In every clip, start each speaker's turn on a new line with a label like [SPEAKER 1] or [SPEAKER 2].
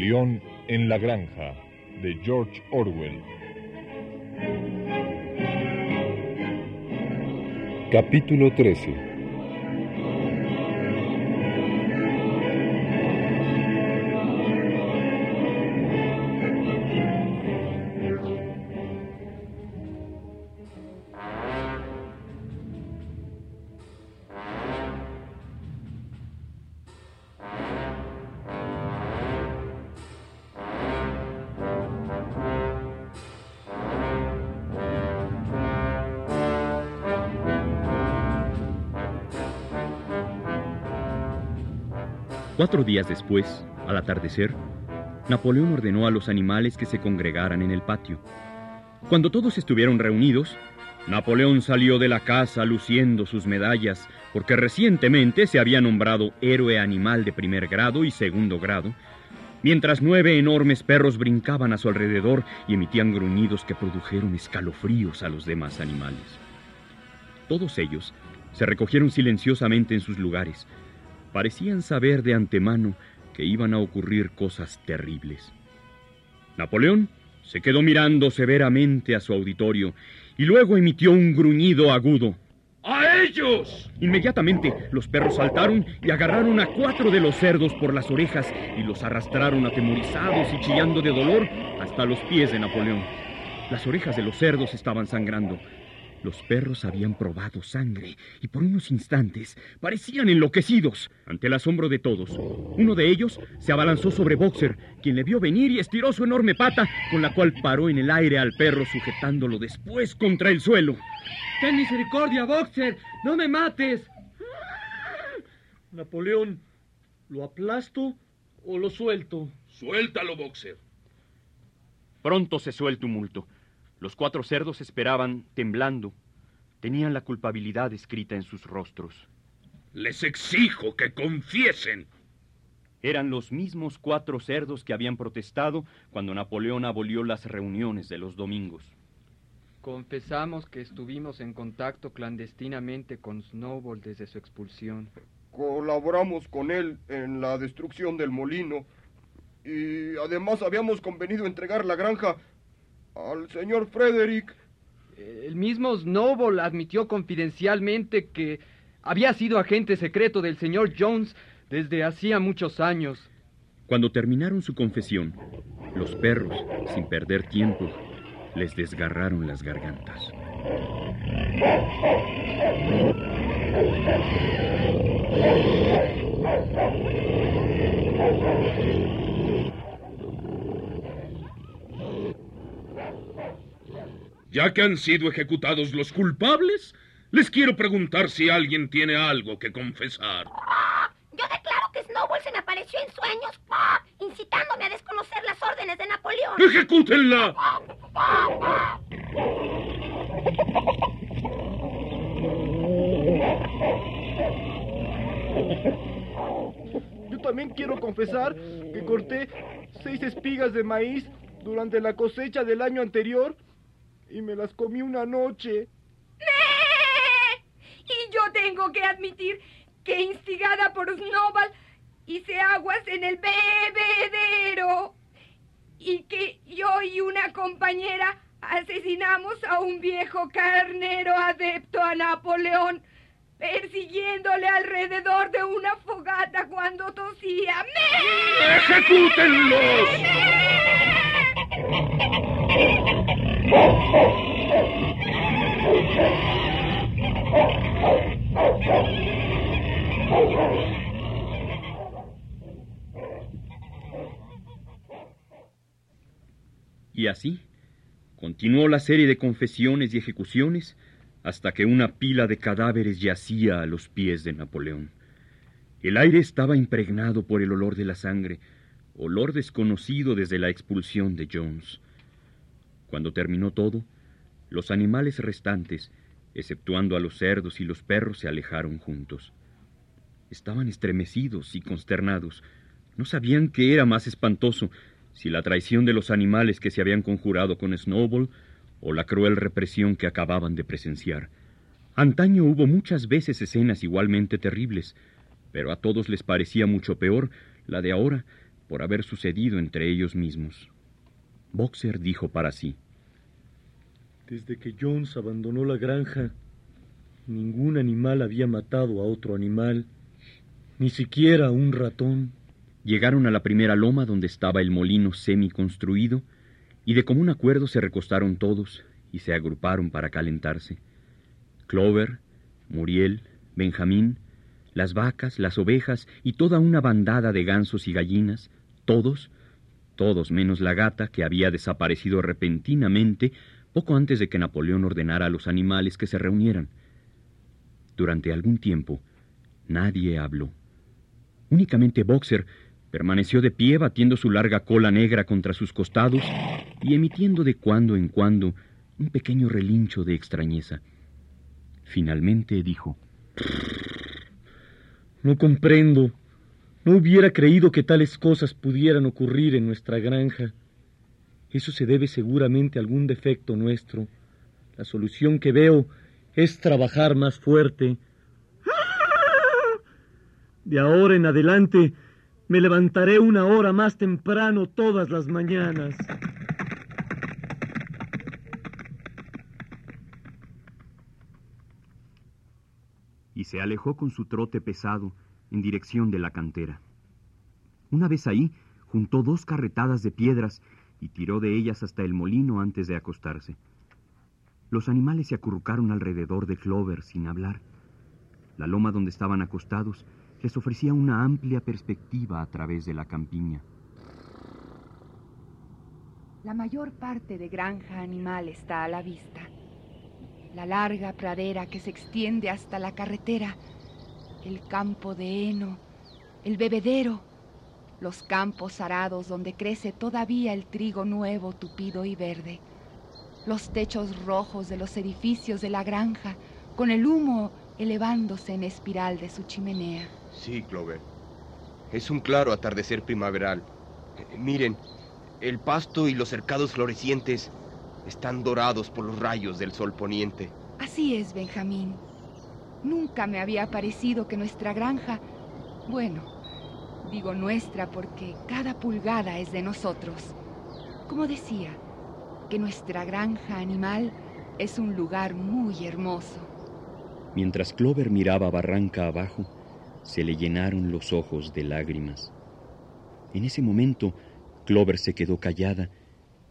[SPEAKER 1] Rebelión en la Granja de George Orwell. Capítulo 13
[SPEAKER 2] Cuatro días después, al atardecer, Napoleón ordenó a los animales que se congregaran en el patio. Cuando todos estuvieron reunidos, Napoleón salió de la casa luciendo sus medallas porque recientemente se había nombrado héroe animal de primer grado y segundo grado, mientras nueve enormes perros brincaban a su alrededor y emitían gruñidos que produjeron escalofríos a los demás animales. Todos ellos se recogieron silenciosamente en sus lugares, parecían saber de antemano que iban a ocurrir cosas terribles. Napoleón se quedó mirando severamente a su auditorio y luego emitió un gruñido agudo.
[SPEAKER 3] ¡A ellos!
[SPEAKER 2] Inmediatamente los perros saltaron y agarraron a cuatro de los cerdos por las orejas y los arrastraron atemorizados y chillando de dolor hasta los pies de Napoleón. Las orejas de los cerdos estaban sangrando. Los perros habían probado sangre y por unos instantes parecían enloquecidos. Ante el asombro de todos, uno de ellos se abalanzó sobre Boxer, quien le vio venir y estiró su enorme pata, con la cual paró en el aire al perro, sujetándolo después contra el suelo.
[SPEAKER 4] Ten misericordia, Boxer, no me mates. Napoleón, ¿lo aplasto o lo suelto?
[SPEAKER 3] Suéltalo, Boxer.
[SPEAKER 2] Pronto cesó el tumulto. Los cuatro cerdos esperaban, temblando. Tenían la culpabilidad escrita en sus rostros.
[SPEAKER 3] Les exijo que confiesen.
[SPEAKER 2] Eran los mismos cuatro cerdos que habían protestado cuando Napoleón abolió las reuniones de los domingos.
[SPEAKER 5] Confesamos que estuvimos en contacto clandestinamente con Snowball desde su expulsión.
[SPEAKER 6] Colaboramos con él en la destrucción del molino y además habíamos convenido entregar la granja al señor Frederick.
[SPEAKER 5] El mismo Snowball admitió confidencialmente que había sido agente secreto del señor Jones desde hacía muchos años.
[SPEAKER 2] Cuando terminaron su confesión, los perros, sin perder tiempo, les desgarraron las gargantas.
[SPEAKER 3] Ya que han sido ejecutados los culpables, les quiero preguntar si alguien tiene algo que confesar.
[SPEAKER 7] Yo declaro que Snowball se me apareció en sueños, incitándome a desconocer las órdenes de Napoleón.
[SPEAKER 3] ¡Ejecútenla!
[SPEAKER 4] Yo también quiero confesar que corté seis espigas de maíz durante la cosecha del año anterior y me las comí una noche.
[SPEAKER 8] Y yo tengo que admitir que instigada por Snowball hice aguas en el bebedero y que yo y una compañera asesinamos a un viejo carnero adepto a Napoleón, persiguiéndole alrededor de una fogata cuando tosía.
[SPEAKER 3] ¡Ejecútenlos!
[SPEAKER 2] Y así continuó la serie de confesiones y ejecuciones hasta que una pila de cadáveres yacía a los pies de Napoleón. El aire estaba impregnado por el olor de la sangre, olor desconocido desde la expulsión de Jones. Cuando terminó todo, los animales restantes, exceptuando a los cerdos y los perros, se alejaron juntos. Estaban estremecidos y consternados. No sabían qué era más espantoso, si la traición de los animales que se habían conjurado con Snowball o la cruel represión que acababan de presenciar. Antaño hubo muchas veces escenas igualmente terribles, pero a todos les parecía mucho peor la de ahora, por haber sucedido entre ellos mismos. Boxer dijo para sí.
[SPEAKER 9] Desde que Jones abandonó la granja, ningún animal había matado a otro animal, ni siquiera un ratón.
[SPEAKER 2] Llegaron a la primera loma donde estaba el molino semi construido y de común acuerdo se recostaron todos y se agruparon para calentarse. Clover, Muriel, Benjamín, las vacas, las ovejas y toda una bandada de gansos y gallinas, todos, todos menos la gata que había desaparecido repentinamente poco antes de que Napoleón ordenara a los animales que se reunieran. Durante algún tiempo, nadie habló. Únicamente Boxer permaneció de pie batiendo su larga cola negra contra sus costados y emitiendo de cuando en cuando un pequeño relincho de extrañeza. Finalmente dijo,
[SPEAKER 9] No comprendo. No hubiera creído que tales cosas pudieran ocurrir en nuestra granja. Eso se debe seguramente a algún defecto nuestro. La solución que veo es trabajar más fuerte. De ahora en adelante me levantaré una hora más temprano todas las mañanas.
[SPEAKER 2] Y se alejó con su trote pesado en dirección de la cantera. Una vez ahí, juntó dos carretadas de piedras y tiró de ellas hasta el molino antes de acostarse. Los animales se acurrucaron alrededor de Clover sin hablar. La loma donde estaban acostados les ofrecía una amplia perspectiva a través de la campiña.
[SPEAKER 8] La mayor parte de granja animal está a la vista. La larga pradera que se extiende hasta la carretera, el campo de heno, el bebedero, los campos arados donde crece todavía el trigo nuevo, tupido y verde, los techos rojos de los edificios de la granja, con el humo elevándose en espiral de su chimenea.
[SPEAKER 6] Sí, Clover. Es un claro atardecer primaveral. Eh, miren, el pasto y los cercados florecientes están dorados por los rayos del sol poniente.
[SPEAKER 8] Así es, Benjamín. Nunca me había parecido que nuestra granja, bueno, digo nuestra porque cada pulgada es de nosotros. Como decía, que nuestra granja animal es un lugar muy hermoso.
[SPEAKER 2] Mientras Clover miraba barranca abajo, se le llenaron los ojos de lágrimas. En ese momento, Clover se quedó callada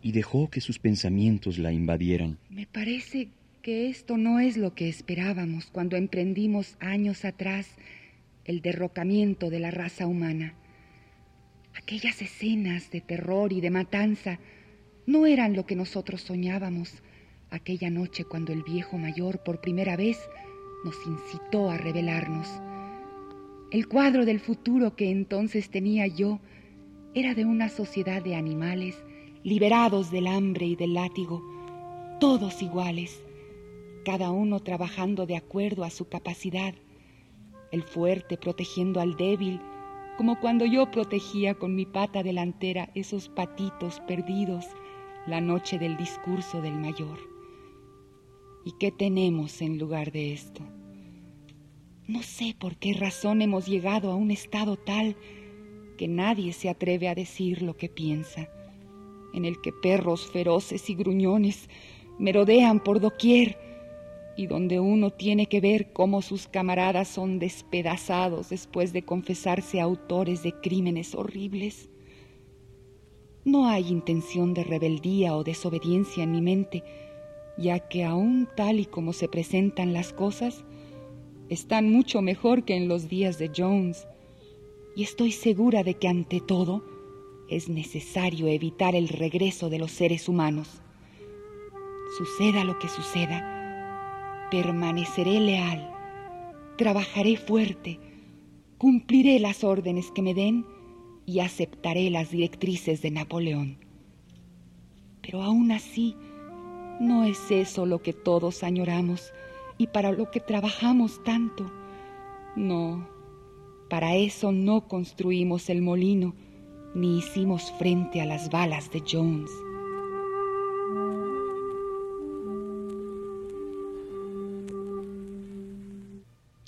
[SPEAKER 2] y dejó que sus pensamientos la invadieran.
[SPEAKER 8] Me parece que esto no es lo que esperábamos cuando emprendimos años atrás el derrocamiento de la raza humana. Aquellas escenas de terror y de matanza no eran lo que nosotros soñábamos aquella noche cuando el viejo mayor por primera vez nos incitó a rebelarnos. El cuadro del futuro que entonces tenía yo era de una sociedad de animales liberados del hambre y del látigo, todos iguales, cada uno trabajando de acuerdo a su capacidad, el fuerte protegiendo al débil, como cuando yo protegía con mi pata delantera esos patitos perdidos la noche del discurso del mayor. ¿Y qué tenemos en lugar de esto? No sé por qué razón hemos llegado a un estado tal que nadie se atreve a decir lo que piensa, en el que perros feroces y gruñones merodean por doquier y donde uno tiene que ver cómo sus camaradas son despedazados después de confesarse autores de crímenes horribles. No hay intención de rebeldía o desobediencia en mi mente, ya que aún tal y como se presentan las cosas, están mucho mejor que en los días de Jones, y estoy segura de que ante todo es necesario evitar el regreso de los seres humanos. Suceda lo que suceda, permaneceré leal, trabajaré fuerte, cumpliré las órdenes que me den y aceptaré las directrices de Napoleón. Pero aún así, no es eso lo que todos añoramos y para lo que trabajamos tanto. No, para eso no construimos el molino ni hicimos frente a las balas de Jones.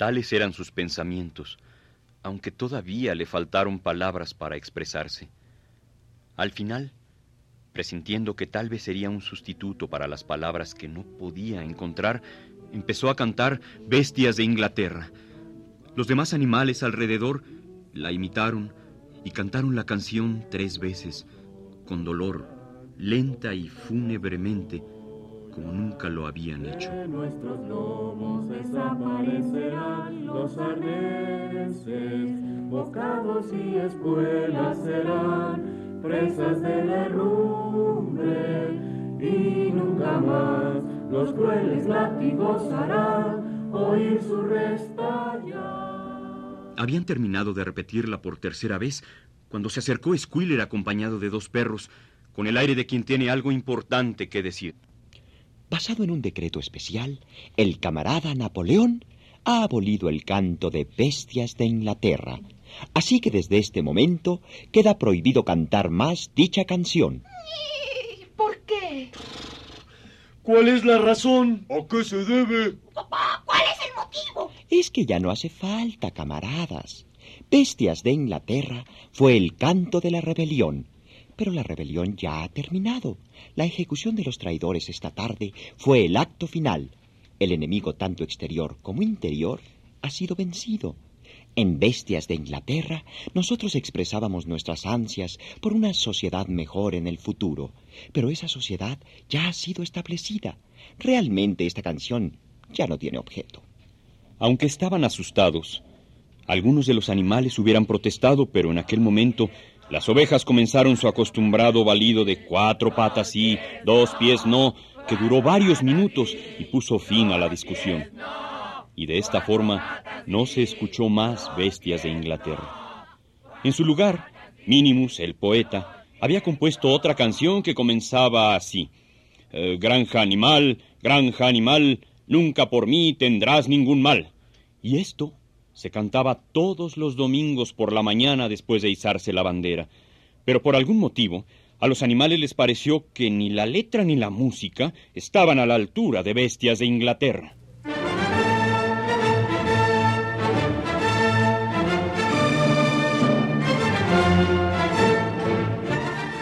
[SPEAKER 2] Tales eran sus pensamientos, aunque todavía le faltaron palabras para expresarse. Al final, presintiendo que tal vez sería un sustituto para las palabras que no podía encontrar, empezó a cantar Bestias de Inglaterra. Los demás animales alrededor la imitaron y cantaron la canción tres veces, con dolor, lenta y fúnebremente, como nunca lo habían hecho.
[SPEAKER 10] nuestros lomos desaparecerán los arneses, bocados y espuelas serán presas de derrumbe y nunca más los crueles látigos harán oír su restallar.
[SPEAKER 2] Habían terminado de repetirla por tercera vez cuando se acercó Squiller acompañado de dos perros, con el aire de quien tiene algo importante que decir.
[SPEAKER 11] Basado en un decreto especial, el camarada Napoleón ha abolido el canto de bestias de Inglaterra. Así que desde este momento queda prohibido cantar más dicha canción.
[SPEAKER 8] ¿Por qué?
[SPEAKER 9] ¿Cuál es la razón?
[SPEAKER 6] ¿A qué se debe?
[SPEAKER 7] ¿Cuál es el motivo?
[SPEAKER 11] Es que ya no hace falta, camaradas. Bestias de Inglaterra fue el canto de la rebelión. Pero la rebelión ya ha terminado. La ejecución de los traidores esta tarde fue el acto final. El enemigo, tanto exterior como interior, ha sido vencido. En Bestias de Inglaterra, nosotros expresábamos nuestras ansias por una sociedad mejor en el futuro, pero esa sociedad ya ha sido establecida. Realmente esta canción ya no tiene objeto.
[SPEAKER 2] Aunque estaban asustados, algunos de los animales hubieran protestado, pero en aquel momento las ovejas comenzaron su acostumbrado balido de cuatro patas y dos pies no, que duró varios minutos y puso fin a la discusión. Y de esta forma no se escuchó más bestias de Inglaterra. En su lugar, Minimus, el poeta, había compuesto otra canción que comenzaba así. Eh, granja animal, granja animal, nunca por mí tendrás ningún mal. Y esto se cantaba todos los domingos por la mañana después de izarse la bandera. Pero por algún motivo, a los animales les pareció que ni la letra ni la música estaban a la altura de bestias de Inglaterra.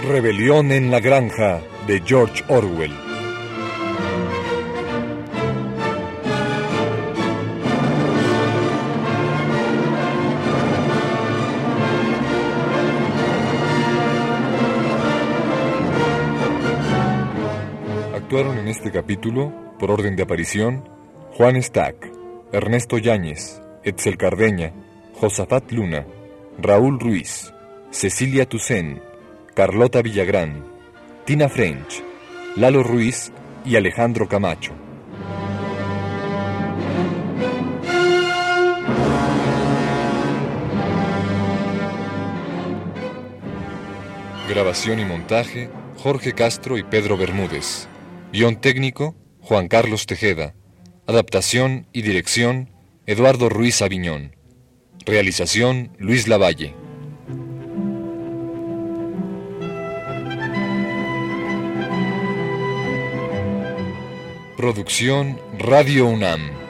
[SPEAKER 1] Rebelión en la Granja de George Orwell. Actuaron en este capítulo, por orden de aparición, Juan Stack, Ernesto Yáñez, Etzel Cardeña, Josafat Luna, Raúl Ruiz, Cecilia Toussaint, Carlota Villagrán, Tina French, Lalo Ruiz y Alejandro Camacho. Grabación y montaje, Jorge Castro y Pedro Bermúdez. Guión técnico, Juan Carlos Tejeda. Adaptación y dirección, Eduardo Ruiz Aviñón. Realización, Luis Lavalle. Producción Radio UNAM.